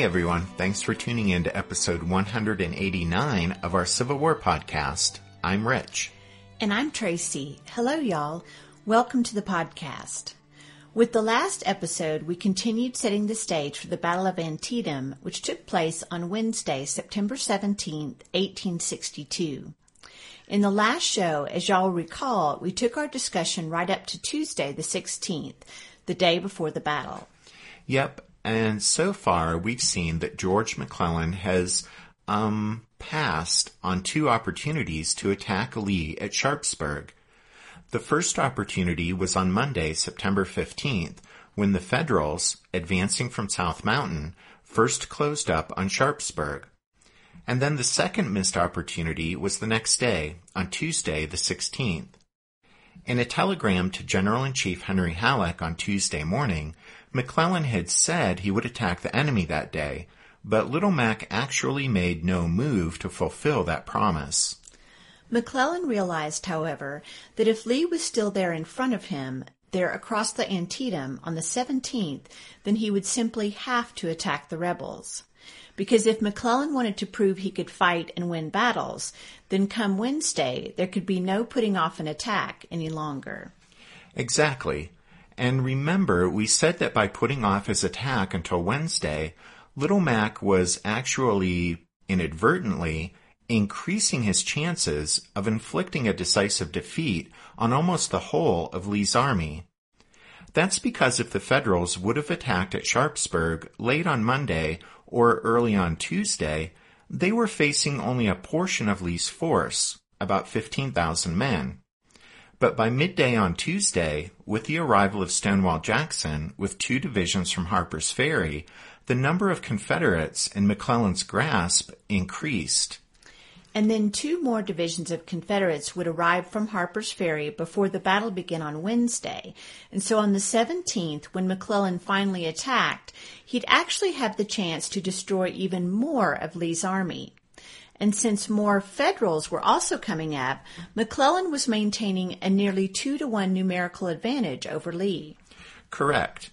Hey everyone, thanks for tuning in to episode 189 of our Civil War podcast. I'm Rich. And I'm Tracy. Hello, y'all. Welcome to the podcast. With the last episode, we continued setting the stage for the Battle of Antietam, which took place on Wednesday, September 17, 1862. In the last show, as y'all recall, we took our discussion right up to Tuesday, the 16th, the day before the battle. Yep, and so far, we've seen that George McClellan has um, passed on two opportunities to attack Lee at Sharpsburg. The first opportunity was on Monday, September 15th, when the Federals, advancing from South Mountain, first closed up on Sharpsburg. And then the second missed opportunity was the next day, on Tuesday, the 16th. In a telegram to General-in-Chief Henry Halleck on Tuesday morning, McClellan had said he would attack the enemy that day, but Little Mac actually made no move to fulfill that promise. McClellan realized, however, that if Lee was still there in front of him, there across the Antietam on the 17th, then he would simply have to attack the rebels. Because if McClellan wanted to prove he could fight and win battles, then come Wednesday, there could be no putting off an attack any longer. Exactly. And remember, we said that by putting off his attack until Wednesday, Little Mac was actually inadvertently increasing his chances of inflicting a decisive defeat on almost the whole of Lee's army. That's because if the Federals would have attacked at Sharpsburg late on Monday or early on Tuesday, they were facing only a portion of Lee's force, about 15,000 men. But by midday on Tuesday, with the arrival of Stonewall Jackson with two divisions from Harper's Ferry, the number of Confederates in McClellan's grasp increased. And then two more divisions of Confederates would arrive from Harper's Ferry before the battle began on Wednesday. And so on the 17th, when McClellan finally attacked, he'd actually have the chance to destroy even more of Lee's army. And since more Federals were also coming up, McClellan was maintaining a nearly two to one numerical advantage over Lee. Correct.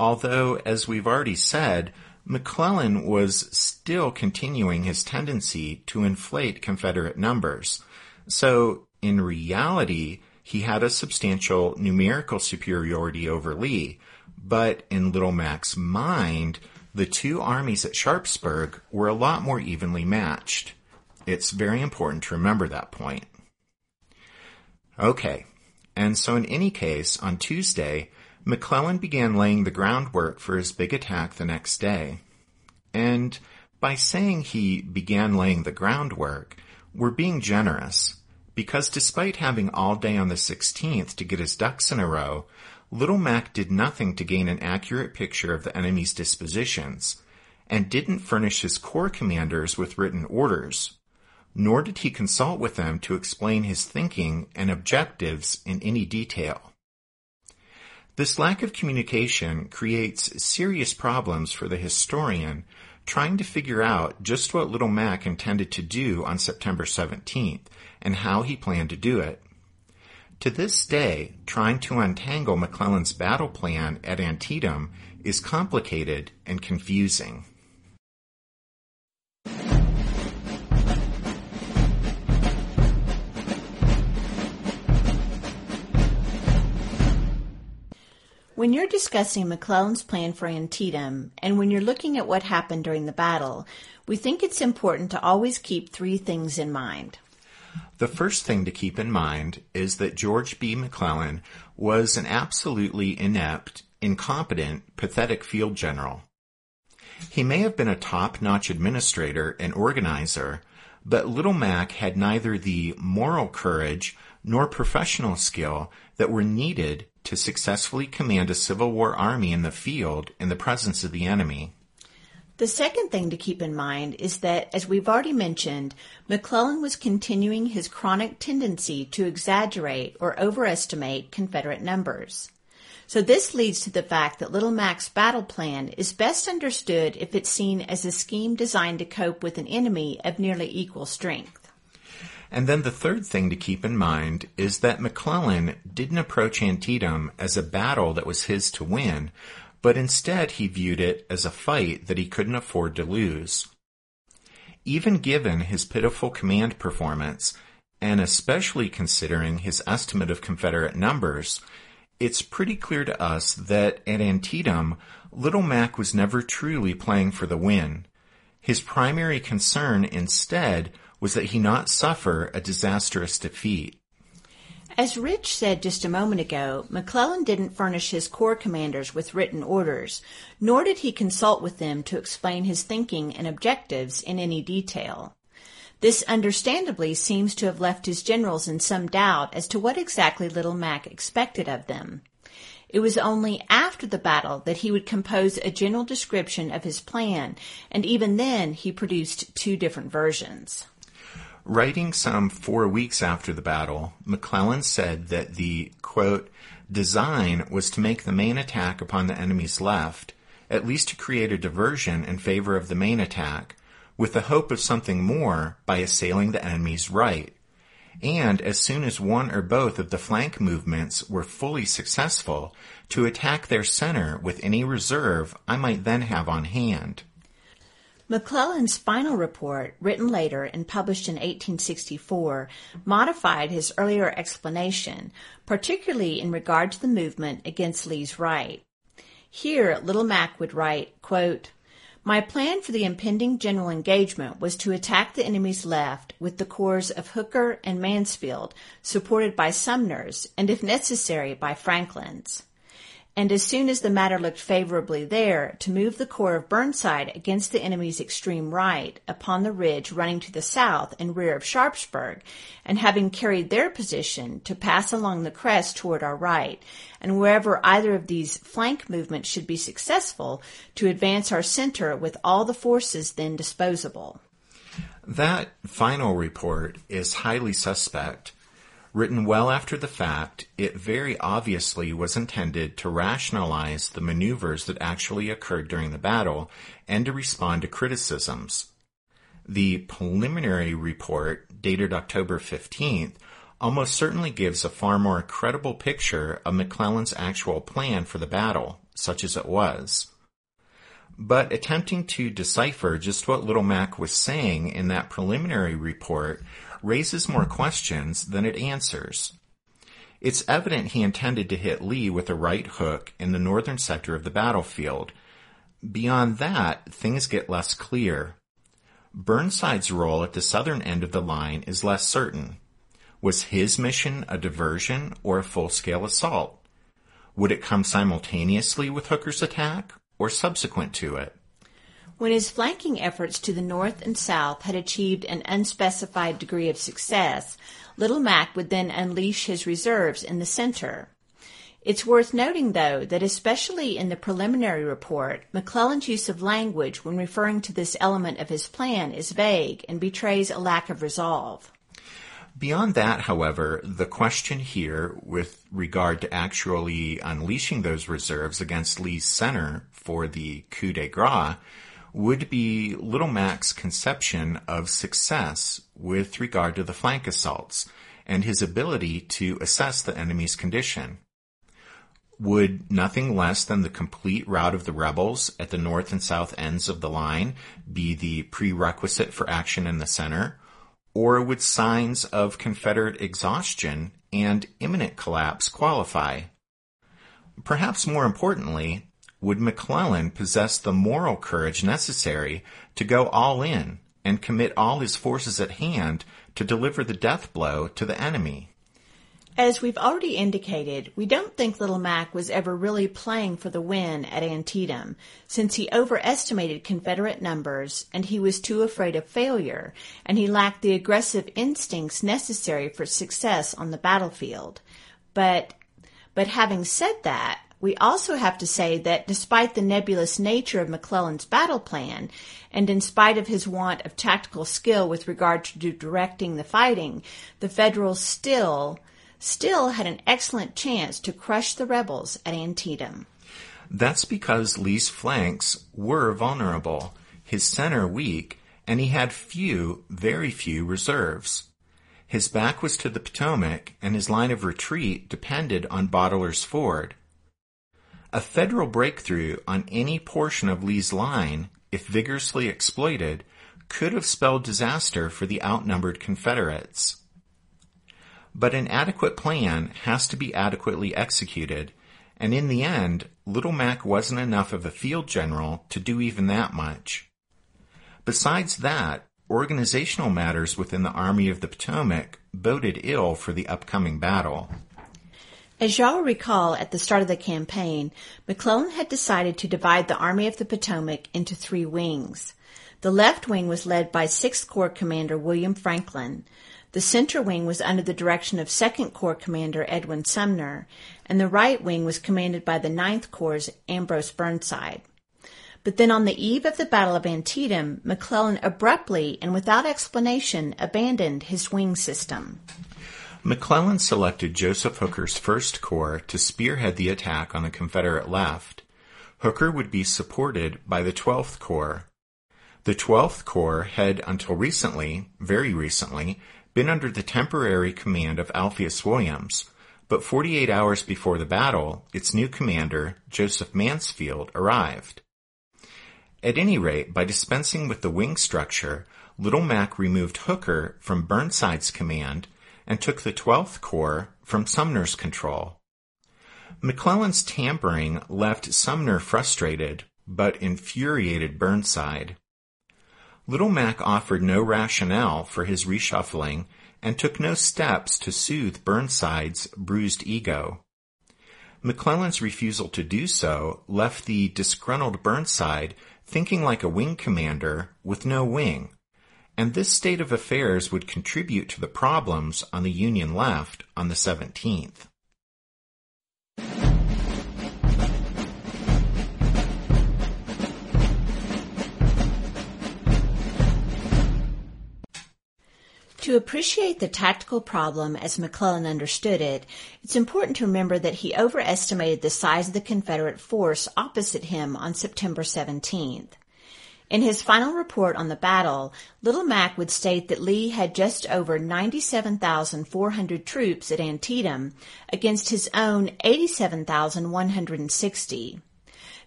Although, as we've already said, McClellan was still continuing his tendency to inflate Confederate numbers. So, in reality, he had a substantial numerical superiority over Lee, but in Little Mac's mind, the two armies at Sharpsburg were a lot more evenly matched. It's very important to remember that point. Okay, and so in any case, on Tuesday, McClellan began laying the groundwork for his big attack the next day. And by saying he began laying the groundwork, we're being generous, because despite having all day on the 16th to get his ducks in a row, Little Mac did nothing to gain an accurate picture of the enemy's dispositions, and didn't furnish his corps commanders with written orders nor did he consult with them to explain his thinking and objectives in any detail. This lack of communication creates serious problems for the historian trying to figure out just what Little Mac intended to do on September 17th and how he planned to do it. To this day, trying to untangle McClellan's battle plan at Antietam is complicated and confusing. When you're discussing McClellan's plan for Antietam, and when you're looking at what happened during the battle, we think it's important to always keep three things in mind. The first thing to keep in mind is that George B. McClellan was an absolutely inept, incompetent, pathetic field general. He may have been a top-notch administrator and organizer, but Little Mac had neither the moral courage nor professional skill that were needed to successfully command a Civil War army in the field in the presence of the enemy. The second thing to keep in mind is that, as we've already mentioned, McClellan was continuing his chronic tendency to exaggerate or overestimate Confederate numbers. So this leads to the fact that Little Mac's battle plan is best understood if it's seen as a scheme designed to cope with an enemy of nearly equal strength. And then the third thing to keep in mind is that McClellan didn't approach Antietam as a battle that was his to win, but instead he viewed it as a fight that he couldn't afford to lose. Even given his pitiful command performance, and especially considering his estimate of Confederate numbers, it's pretty clear to us that at Antietam, Little Mac was never truly playing for the win. His primary concern instead was that he not suffer a disastrous defeat. As Rich said just a moment ago, McClellan didn't furnish his corps commanders with written orders, nor did he consult with them to explain his thinking and objectives in any detail. This understandably seems to have left his generals in some doubt as to what exactly Little Mac expected of them. It was only after the battle that he would compose a general description of his plan, and even then he produced two different versions. Writing some four weeks after the battle, McClellan said that the, quote, design was to make the main attack upon the enemy's left, at least to create a diversion in favor of the main attack, with the hope of something more by assailing the enemy's right. And as soon as one or both of the flank movements were fully successful, to attack their center with any reserve I might then have on hand. McClellan's final report, written later and published in 1864, modified his earlier explanation, particularly in regard to the movement against Lee's right. Here, Little Mac would write, quote, my plan for the impending general engagement was to attack the enemy's left with the corps of Hooker and Mansfield, supported by Sumner's, and if necessary by Franklin's and as soon as the matter looked favorably there, to move the corps of Burnside against the enemy's extreme right upon the ridge running to the south and rear of Sharpsburg, and having carried their position, to pass along the crest toward our right, and wherever either of these flank movements should be successful, to advance our center with all the forces then disposable. That final report is highly suspect Written well after the fact, it very obviously was intended to rationalize the maneuvers that actually occurred during the battle and to respond to criticisms. The preliminary report, dated October 15th, almost certainly gives a far more credible picture of McClellan's actual plan for the battle, such as it was. But attempting to decipher just what Little Mac was saying in that preliminary report raises more questions than it answers. It's evident he intended to hit Lee with a right hook in the northern sector of the battlefield. Beyond that, things get less clear. Burnside's role at the southern end of the line is less certain. Was his mission a diversion or a full-scale assault? Would it come simultaneously with Hooker's attack or subsequent to it? When his flanking efforts to the north and south had achieved an unspecified degree of success, Little Mac would then unleash his reserves in the center. It's worth noting, though, that especially in the preliminary report, McClellan's use of language when referring to this element of his plan is vague and betrays a lack of resolve. Beyond that, however, the question here with regard to actually unleashing those reserves against Lee's center for the coup de grace would be Little Mac's conception of success with regard to the flank assaults and his ability to assess the enemy's condition. Would nothing less than the complete rout of the rebels at the north and south ends of the line be the prerequisite for action in the center? Or would signs of Confederate exhaustion and imminent collapse qualify? perhaps more importantly, would McClellan possess the moral courage necessary to go all in and commit all his forces at hand to deliver the death blow to the enemy? As we've already indicated, we don't think Little Mac was ever really playing for the win at Antietam, since he overestimated Confederate numbers and he was too afraid of failure, and he lacked the aggressive instincts necessary for success on the battlefield. But, but having said that, we also have to say that despite the nebulous nature of McClellan's battle plan, and in spite of his want of tactical skill with regard to directing the fighting, the Federals still still had an excellent chance to crush the rebels at Antietam. That's because Lee's flanks were vulnerable, his center weak, and he had few, very few reserves. His back was to the Potomac, and his line of retreat depended on Boteler's Ford. A federal breakthrough on any portion of Lee's line, if vigorously exploited, could have spelled disaster for the outnumbered Confederates. But an adequate plan has to be adequately executed, and in the end, Little Mac wasn't enough of a field general to do even that much. Besides that, organizational matters within the Army of the Potomac boded ill for the upcoming battle. As y'all recall, at the start of the campaign, McClellan had decided to divide the Army of the Potomac into three wings. The left wing was led by 6th Corps Commander William Franklin, the center wing was under the direction of 2nd Corps Commander Edwin Sumner, and the right wing was commanded by the 9th Corps' Ambrose Burnside. But then on the eve of the Battle of Antietam, McClellan abruptly and without explanation abandoned his wing system. McClellan selected Joseph Hooker's First Corps to spearhead the attack on the Confederate left. Hooker would be supported by the 12th Corps. The 12th Corps had until recently, very recently, been under the temporary command of Alpheus Williams, but 48 hours before the battle, its new commander, Joseph Mansfield, arrived. At any rate, by dispensing with the wing structure, Little Mac removed Hooker from Burnside's command and took the 12th Corps from Sumner's control. McClellan's tampering left Sumner frustrated, but infuriated Burnside. Little Mac offered no rationale for his reshuffling and took no steps to soothe Burnside's bruised ego. McClellan's refusal to do so left the disgruntled Burnside thinking like a wing commander with no wing, and this state of affairs would contribute to the problems on the Union left on the 17th. To appreciate the tactical problem as McClellan understood it, it's important to remember that he overestimated the size of the Confederate force opposite him on September 17th. In his final report on the battle, Little Mac would state that Lee had just over 97,400 troops at Antietam against his own 87,160.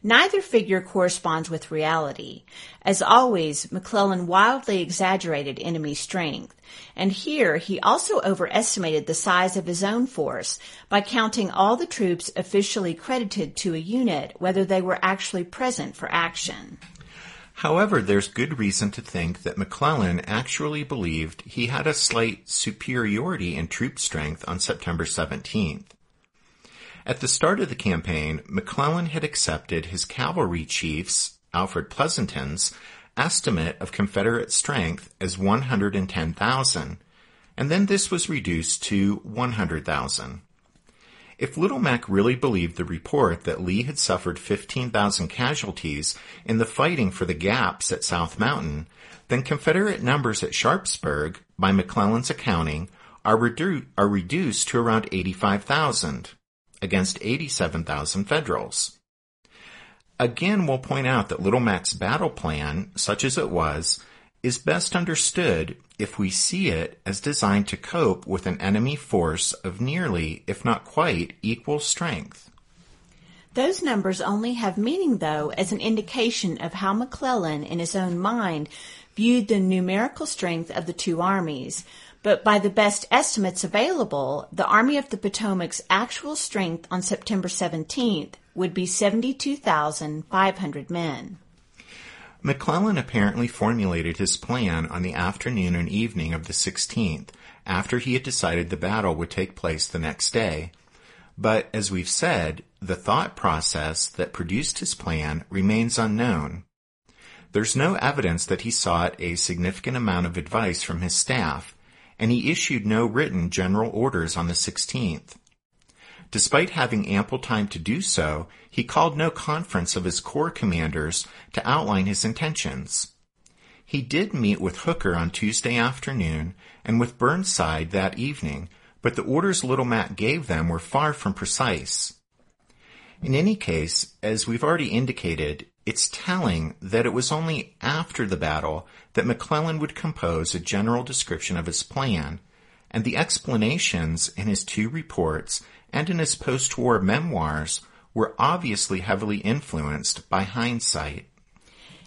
Neither figure corresponds with reality. As always, McClellan wildly exaggerated enemy strength, and here he also overestimated the size of his own force by counting all the troops officially credited to a unit whether they were actually present for action. However, there's good reason to think that McClellan actually believed he had a slight superiority in troop strength on September 17th. At the start of the campaign, McClellan had accepted his cavalry chief's, Alfred Pleasonton's, estimate of Confederate strength as 110,000, and then this was reduced to 100,000. If Little Mac really believed the report that Lee had suffered 15,000 casualties in the fighting for the gaps at South Mountain, then Confederate numbers at Sharpsburg, by McClellan's accounting, are, redu- are reduced to around 85,000 against 87,000 Federals. Again, we'll point out that Little Mac's battle plan, such as it was, is best understood if we see it as designed to cope with an enemy force of nearly, if not quite, equal strength. Those numbers only have meaning, though, as an indication of how McClellan, in his own mind, viewed the numerical strength of the two armies, But by the best estimates available, the Army of the Potomac's actual strength on September 17th would be 72,500 men. McClellan apparently formulated his plan on the afternoon and evening of the 16th, after he had decided the battle would take place the next day. But as we've said, the thought process that produced his plan remains unknown. There's no evidence that he sought a significant amount of advice from his staff, and he issued no written general orders on the 16th. Despite having ample time to do so, he called no conference of his corps commanders to outline his intentions. He did meet with Hooker on Tuesday afternoon and with Burnside that evening, but the orders Little Mac gave them were far from precise. In any case, as we've already indicated, it's telling that it was only after the battle that McClellan would compose a general description of his plan, and the explanations in his two reports and in his post-war memoirs were obviously heavily influenced by hindsight.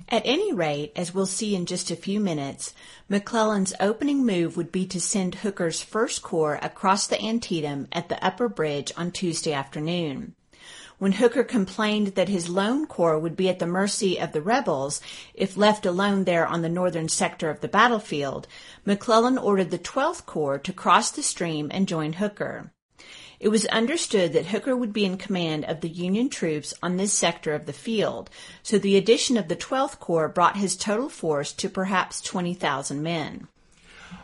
At any rate, as we'll see in just a few minutes, McClellan's opening move would be to send Hooker's First Corps across the Antietam at the upper bridge on Tuesday afternoon. When Hooker complained that his lone corps would be at the mercy of the rebels if left alone there on the northern sector of the battlefield, McClellan ordered the 12th Corps to cross the stream and join Hooker. It was understood that Hooker would be in command of the Union troops on this sector of the field, so the addition of the 12th Corps brought his total force to perhaps 20,000 men.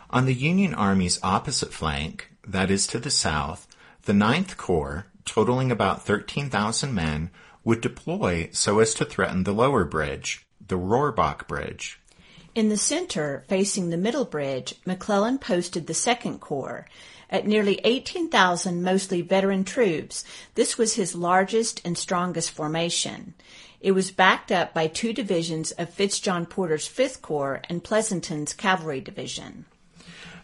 On the Union Army's opposite flank, that is to the south, the Ninth Corps, totaling about 13,000 men, would deploy so as to threaten the lower bridge, the Rohrbach Bridge. In the center, facing the middle bridge, McClellan posted the Second Corps. At nearly 18,000 mostly veteran troops, this was his largest and strongest formation. It was backed up by two divisions of Fitzjohn Porter's Fifth Corps and Pleasonton's Cavalry Division.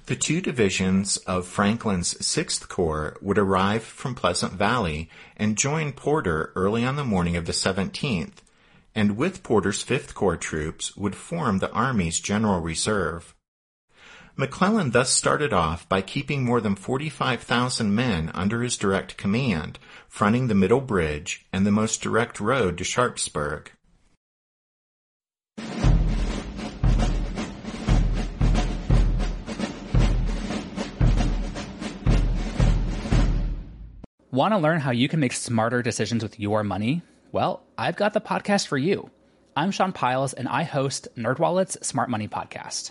The two divisions of Franklin's Sixth Corps would arrive from Pleasant Valley and join Porter early on the morning of the 17th, and with Porter's Fifth Corps troops would form the Army's General Reserve. McClellan thus started off by keeping more than 45,000 men under his direct command, fronting the Middle Bridge and the most direct road to Sharpsburg. Want to learn how you can make smarter decisions with your money? Well, I've got the podcast for you. I'm Sean Pyles, and I host NerdWallet's Smart Money Podcast.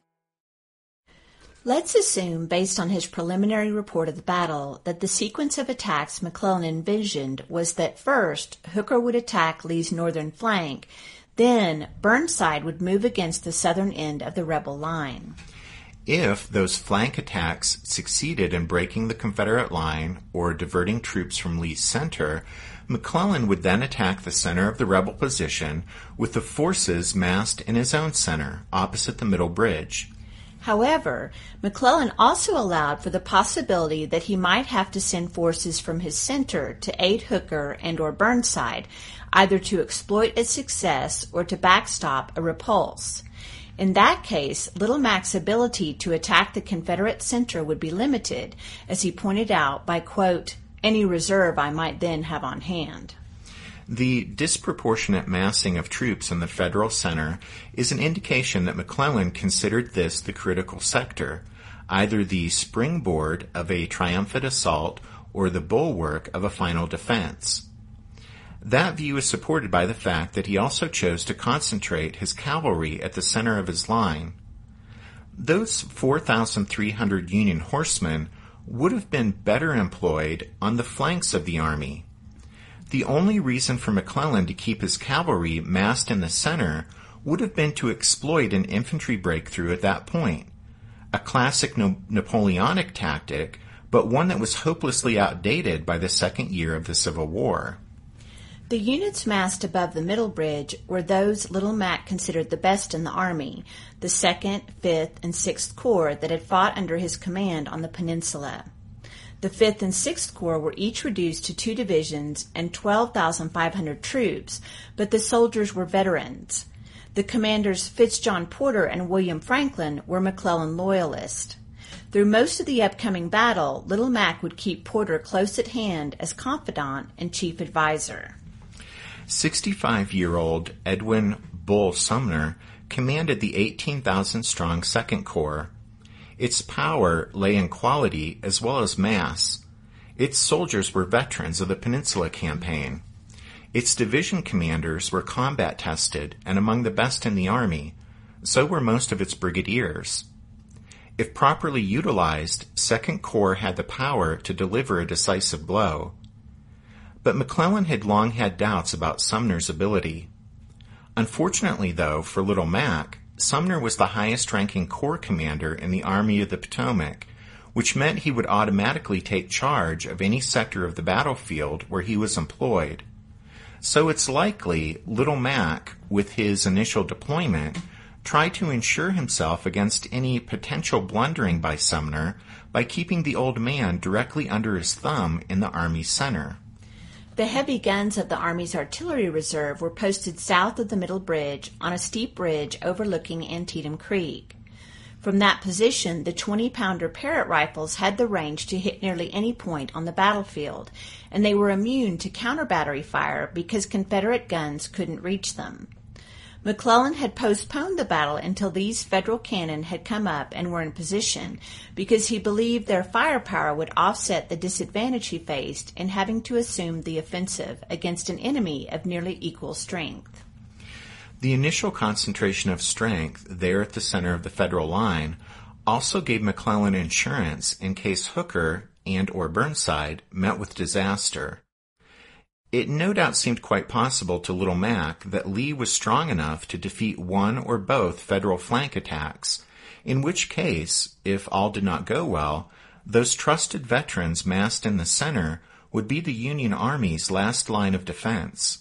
Let's assume, based on his preliminary report of the battle, that the sequence of attacks McClellan envisioned was that first, Hooker would attack Lee's northern flank, then Burnside would move against the southern end of the rebel line. If those flank attacks succeeded in breaking the Confederate line or diverting troops from Lee's center, McClellan would then attack the center of the rebel position with the forces massed in his own center, opposite the middle bridge. However, McClellan also allowed for the possibility that he might have to send forces from his center to aid Hooker and or Burnside, either to exploit a success or to backstop a repulse. In that case, Little Mac's ability to attack the Confederate center would be limited, as he pointed out, by quote, any reserve I might then have on hand. The disproportionate massing of troops in the federal center is an indication that McClellan considered this the critical sector, either the springboard of a triumphant assault or the bulwark of a final defense. That view is supported by the fact that he also chose to concentrate his cavalry at the center of his line. Those 4,300 Union horsemen would have been better employed on the flanks of the army the only reason for McClellan to keep his cavalry massed in the center would have been to exploit an infantry breakthrough at that point. A classic no- Napoleonic tactic, but one that was hopelessly outdated by the second year of the Civil War. The units massed above the middle bridge were those Little Mac considered the best in the Army, the 2nd, 5th, and 6th Corps that had fought under his command on the peninsula. The 5th and 6th Corps were each reduced to two divisions and 12,500 troops, but the soldiers were veterans. The commanders Fitzjohn Porter and William Franklin were McClellan loyalists. Through most of the upcoming battle, Little Mac would keep Porter close at hand as confidant and chief advisor. 65 year old Edwin Bull Sumner commanded the 18,000 strong Second Corps its power lay in quality as well as mass. Its soldiers were veterans of the Peninsula Campaign. Its division commanders were combat tested and among the best in the Army. So were most of its brigadiers. If properly utilized, Second Corps had the power to deliver a decisive blow. But McClellan had long had doubts about Sumner's ability. Unfortunately, though, for Little Mac, Sumner was the highest ranking corps commander in the Army of the Potomac, which meant he would automatically take charge of any sector of the battlefield where he was employed. So it's likely Little Mac, with his initial deployment, tried to ensure himself against any potential blundering by Sumner by keeping the old man directly under his thumb in the Army center. The heavy guns of the Army's artillery reserve were posted south of the Middle Bridge on a steep ridge overlooking Antietam Creek. From that position, the 20 pounder Parrott rifles had the range to hit nearly any point on the battlefield, and they were immune to counter battery fire because Confederate guns couldn't reach them. McClellan had postponed the battle until these federal cannon had come up and were in position because he believed their firepower would offset the disadvantage he faced in having to assume the offensive against an enemy of nearly equal strength. The initial concentration of strength there at the center of the federal line also gave McClellan insurance in case Hooker and or Burnside met with disaster. It no doubt seemed quite possible to Little Mac that Lee was strong enough to defeat one or both federal flank attacks, in which case, if all did not go well, those trusted veterans massed in the center would be the Union Army's last line of defense.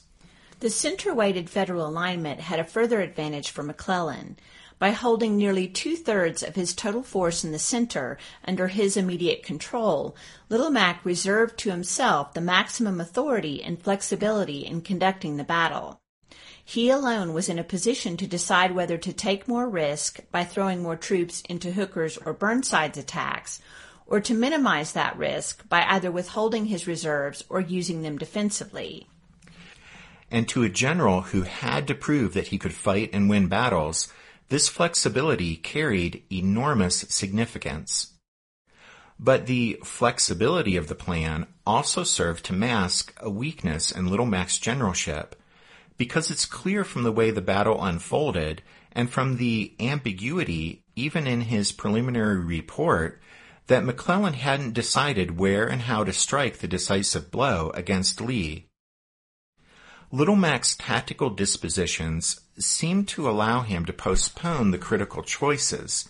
The center-weighted federal alignment had a further advantage for McClellan by holding nearly two thirds of his total force in the center under his immediate control, Little Mac reserved to himself the maximum authority and flexibility in conducting the battle. He alone was in a position to decide whether to take more risk by throwing more troops into Hooker's or Burnside's attacks, or to minimize that risk by either withholding his reserves or using them defensively. And to a general who had to prove that he could fight and win battles, this flexibility carried enormous significance. But the flexibility of the plan also served to mask a weakness in Little Mac's generalship, because it's clear from the way the battle unfolded and from the ambiguity, even in his preliminary report, that McClellan hadn't decided where and how to strike the decisive blow against Lee. Little Mac's tactical dispositions seemed to allow him to postpone the critical choices,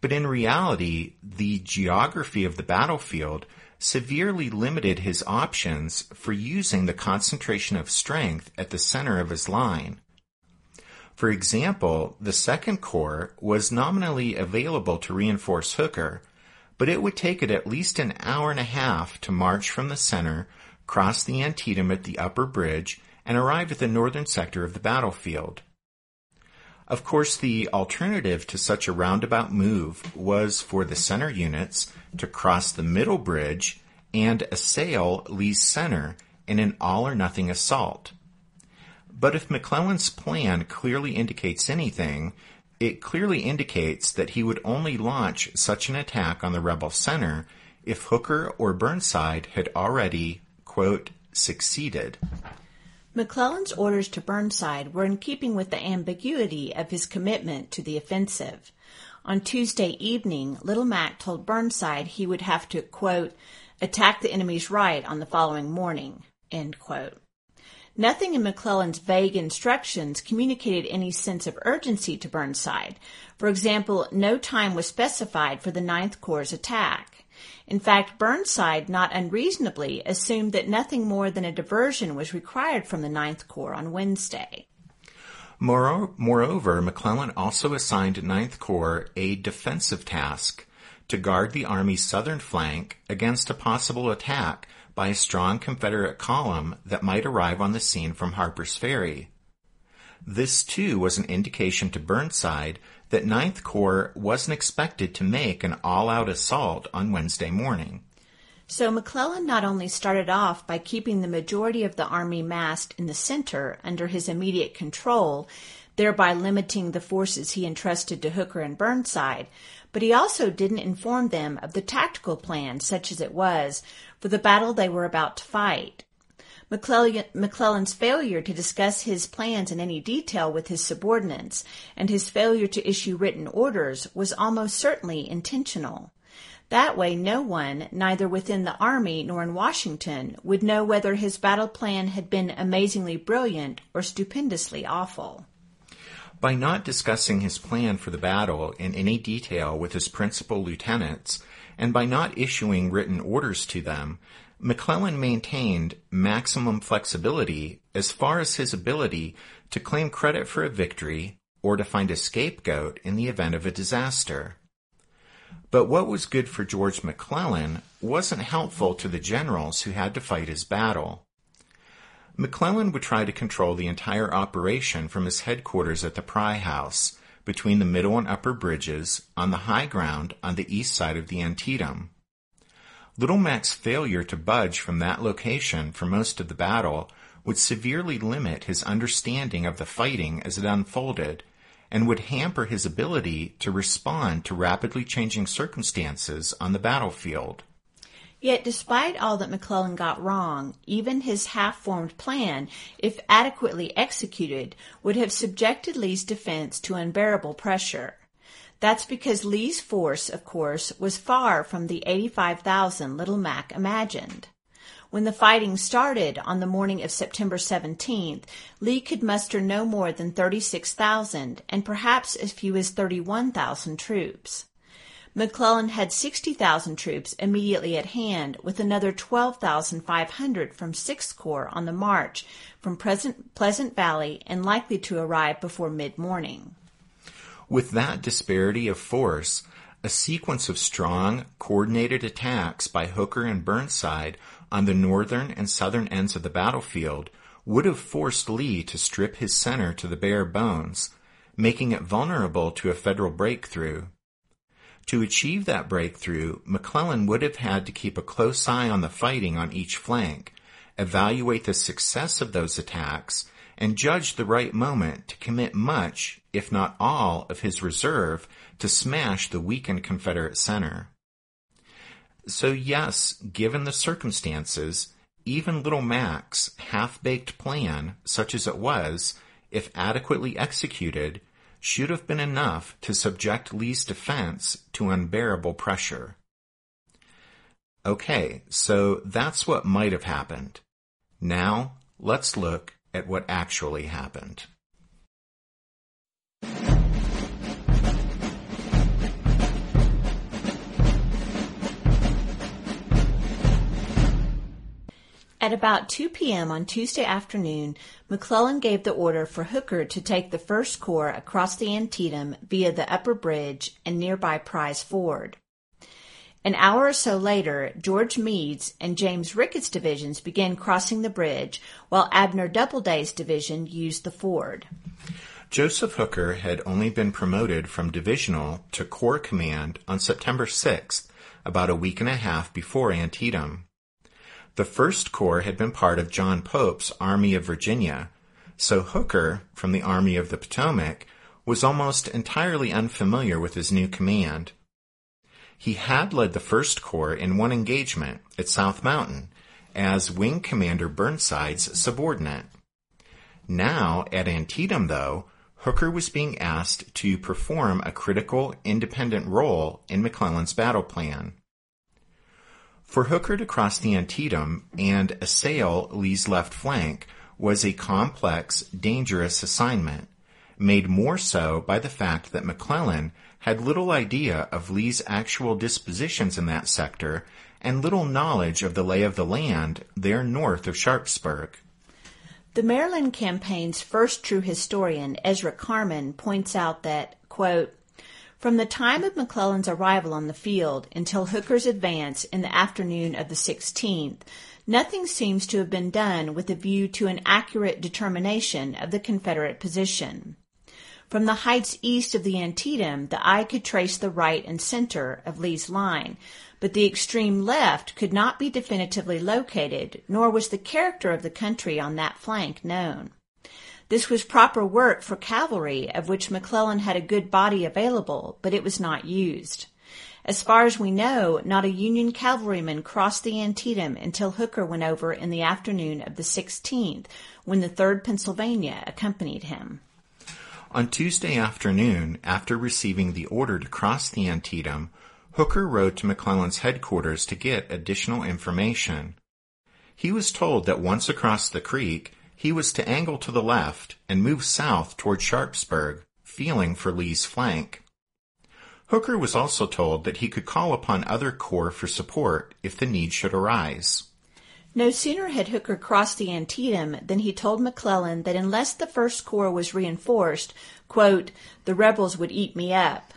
but in reality, the geography of the battlefield severely limited his options for using the concentration of strength at the center of his line. For example, the Second Corps was nominally available to reinforce Hooker, but it would take it at least an hour and a half to march from the center, cross the Antietam at the upper bridge, and arrive at the northern sector of the battlefield. Of course, the alternative to such a roundabout move was for the center units to cross the middle bridge and assail Lee's center in an all or nothing assault. But if McClellan's plan clearly indicates anything, it clearly indicates that he would only launch such an attack on the rebel center if Hooker or Burnside had already, quote, succeeded. McClellan's orders to Burnside were in keeping with the ambiguity of his commitment to the offensive. On Tuesday evening, Little Mac told Burnside he would have to, quote, attack the enemy's right on the following morning, end quote. Nothing in McClellan's vague instructions communicated any sense of urgency to Burnside. For example, no time was specified for the Ninth Corps' attack. In fact, Burnside not unreasonably assumed that nothing more than a diversion was required from the Ninth Corps on Wednesday. Moreover, McClellan also assigned Ninth Corps a defensive task to guard the Army's southern flank against a possible attack by a strong Confederate column that might arrive on the scene from Harper's Ferry. This too was an indication to Burnside that Ninth Corps wasn't expected to make an all-out assault on Wednesday morning. So McClellan not only started off by keeping the majority of the army massed in the center under his immediate control, thereby limiting the forces he entrusted to Hooker and Burnside, but he also didn't inform them of the tactical plan, such as it was, for the battle they were about to fight. McClellan's failure to discuss his plans in any detail with his subordinates and his failure to issue written orders was almost certainly intentional. That way, no one, neither within the Army nor in Washington, would know whether his battle plan had been amazingly brilliant or stupendously awful. By not discussing his plan for the battle in any detail with his principal lieutenants, and by not issuing written orders to them, McClellan maintained maximum flexibility as far as his ability to claim credit for a victory or to find a scapegoat in the event of a disaster. But what was good for George McClellan wasn't helpful to the generals who had to fight his battle. McClellan would try to control the entire operation from his headquarters at the Pry House, between the middle and upper bridges on the high ground on the east side of the Antietam. Little Mac's failure to budge from that location for most of the battle would severely limit his understanding of the fighting as it unfolded and would hamper his ability to respond to rapidly changing circumstances on the battlefield. Yet despite all that McClellan got wrong, even his half-formed plan, if adequately executed, would have subjected Lee's defense to unbearable pressure. That's because Lee's force, of course, was far from the 85,000 Little Mac imagined. When the fighting started on the morning of September 17th, Lee could muster no more than 36,000 and perhaps as few as 31,000 troops. McClellan had 60,000 troops immediately at hand, with another 12,500 from Sixth Corps on the march from Pleasant Valley and likely to arrive before mid-morning. With that disparity of force, a sequence of strong, coordinated attacks by Hooker and Burnside on the northern and southern ends of the battlefield would have forced Lee to strip his center to the bare bones, making it vulnerable to a federal breakthrough. To achieve that breakthrough, McClellan would have had to keep a close eye on the fighting on each flank, evaluate the success of those attacks, and judged the right moment to commit much, if not all, of his reserve to smash the weakened Confederate center. So yes, given the circumstances, even Little Mac's half-baked plan, such as it was, if adequately executed, should have been enough to subject Lee's defense to unbearable pressure. Okay, so that's what might have happened. Now, let's look at what actually happened. At about 2 p.m. on Tuesday afternoon, McClellan gave the order for Hooker to take the First Corps across the Antietam via the upper bridge and nearby Pry's Ford. An hour or so later, George Meade's and James Ricketts' divisions began crossing the bridge, while Abner Doubleday's division used the ford. Joseph Hooker had only been promoted from divisional to corps command on September 6th, about a week and a half before Antietam. The First Corps had been part of John Pope's Army of Virginia, so Hooker, from the Army of the Potomac, was almost entirely unfamiliar with his new command. He had led the First Corps in one engagement at South Mountain as Wing Commander Burnside's subordinate. Now, at Antietam, though, Hooker was being asked to perform a critical, independent role in McClellan's battle plan. For Hooker to cross the Antietam and assail Lee's left flank was a complex, dangerous assignment, made more so by the fact that McClellan had little idea of Lee's actual dispositions in that sector and little knowledge of the lay of the land there north of Sharpsburg. The Maryland campaign's first true historian, Ezra Carman, points out that, quote, from the time of McClellan's arrival on the field until Hooker's advance in the afternoon of the 16th, nothing seems to have been done with a view to an accurate determination of the Confederate position. From the heights east of the Antietam, the eye could trace the right and center of Lee's line, but the extreme left could not be definitively located, nor was the character of the country on that flank known. This was proper work for cavalry, of which McClellan had a good body available, but it was not used. As far as we know, not a Union cavalryman crossed the Antietam until Hooker went over in the afternoon of the 16th, when the 3rd Pennsylvania accompanied him. On Tuesday afternoon, after receiving the order to cross the Antietam, Hooker rode to McClellan's headquarters to get additional information. He was told that once across the creek, he was to angle to the left and move south toward Sharpsburg, feeling for Lee's flank. Hooker was also told that he could call upon other corps for support if the need should arise. No sooner had Hooker crossed the Antietam than he told McClellan that unless the First Corps was reinforced, quote, the rebels would eat me up.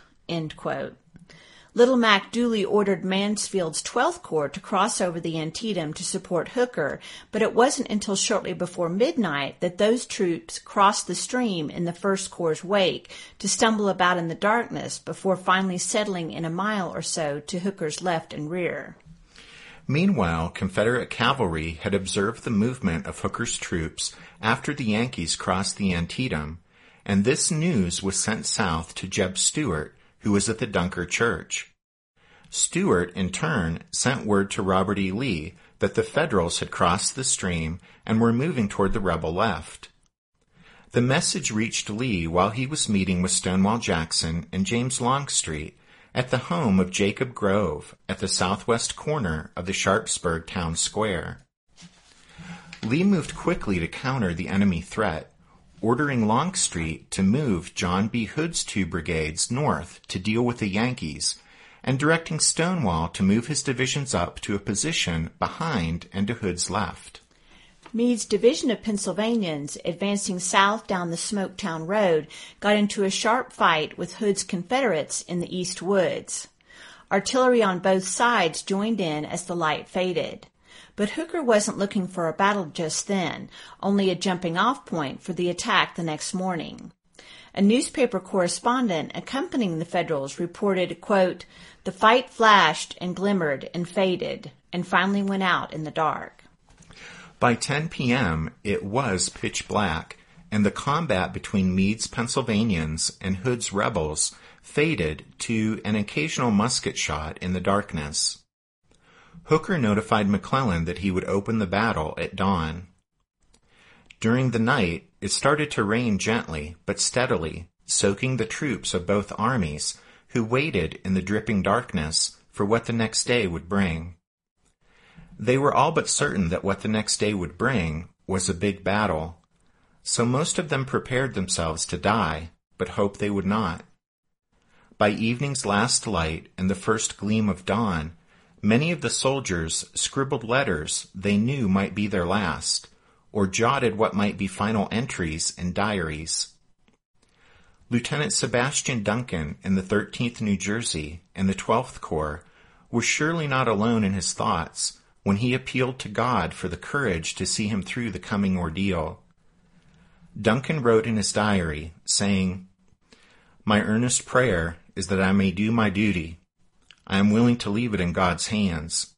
Little Mac duly ordered Mansfield's 12th Corps to cross over the Antietam to support Hooker, but it wasn't until shortly before midnight that those troops crossed the stream in the First Corps' wake to stumble about in the darkness before finally settling in a mile or so to Hooker's left and rear. Meanwhile, Confederate cavalry had observed the movement of Hooker's troops after the Yankees crossed the Antietam, and this news was sent south to Jeb Stuart, who was at the Dunker Church. Stuart, in turn, sent word to Robert E. Lee that the Federals had crossed the stream and were moving toward the rebel left. The message reached Lee while he was meeting with Stonewall Jackson and James Longstreet at the home of Jacob Grove at the southwest corner of the Sharpsburg town square. Lee moved quickly to counter the enemy threat ordering Longstreet to move John B. Hood's two brigades north to deal with the Yankees, and directing Stonewall to move his divisions up to a position behind and to Hood's left. Meade's division of Pennsylvanians, advancing south down the Smoketown Road, got into a sharp fight with Hood's Confederates in the East Woods. Artillery on both sides joined in as the light faded. But Hooker wasn't looking for a battle just then, only a jumping off point for the attack the next morning. A newspaper correspondent accompanying the Federals reported, quote, the fight flashed and glimmered and faded and finally went out in the dark. By 10 p.m., it was pitch black, and the combat between Meade's Pennsylvanians and Hood's rebels faded to an occasional musket shot in the darkness. Hooker notified McClellan that he would open the battle at dawn. During the night, it started to rain gently but steadily, soaking the troops of both armies who waited in the dripping darkness for what the next day would bring. They were all but certain that what the next day would bring was a big battle, so most of them prepared themselves to die, but hoped they would not. By evening's last light and the first gleam of dawn, many of the soldiers scribbled letters they knew might be their last, or jotted what might be final entries in diaries. Lieutenant Sebastian Duncan in the 13th New Jersey and the 12th Corps was surely not alone in his thoughts when he appealed to God for the courage to see him through the coming ordeal. Duncan wrote in his diary, saying, My earnest prayer is that I may do my duty. I am willing to leave it in God's hands.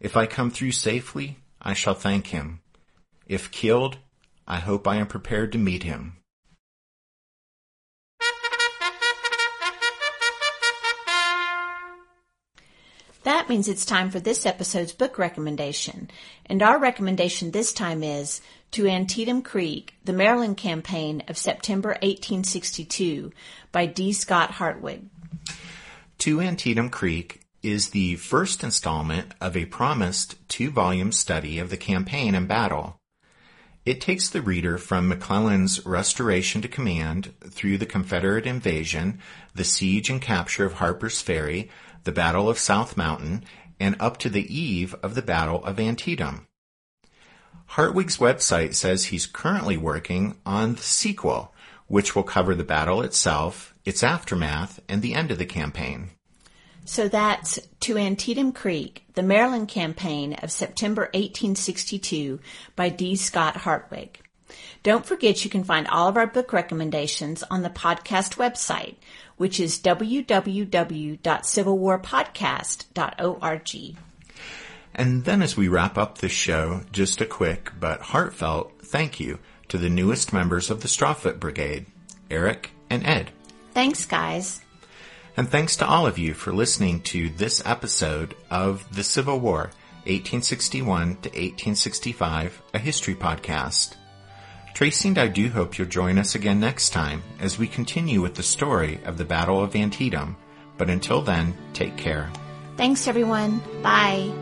If I come through safely, I shall thank him. If killed, I hope I am prepared to meet him. That means it's time for this episode's book recommendation. And our recommendation this time is To Antietam Creek, the Maryland Campaign of September 1862 by D. Scott Hartwig. To Antietam Creek is the first installment of a promised two-volume study of the campaign and battle. It takes the reader from McClellan's restoration to command through the Confederate invasion, the siege and capture of Harper's Ferry, the Battle of South Mountain, and up to the eve of the Battle of Antietam. Hartwig's website says he's currently working on the sequel, which will cover the battle itself, its aftermath, and the end of the campaign. So that's To Antietam Creek, the Maryland Campaign of September 1862 by D. Scott Hartwig. Don't forget you can find all of our book recommendations on the podcast website, which is www.civilwarpodcast.org. And then as we wrap up this show, just a quick but heartfelt thank you to the newest members of the Strawfoot Brigade, Eric and Ed. Thanks, guys. And thanks to all of you for listening to this episode of The Civil War, 1861 to 1865, a history podcast. Tracy and I do hope you'll join us again next time as we continue with the story of the Battle of Antietam. But until then, take care. Thanks, everyone. Bye.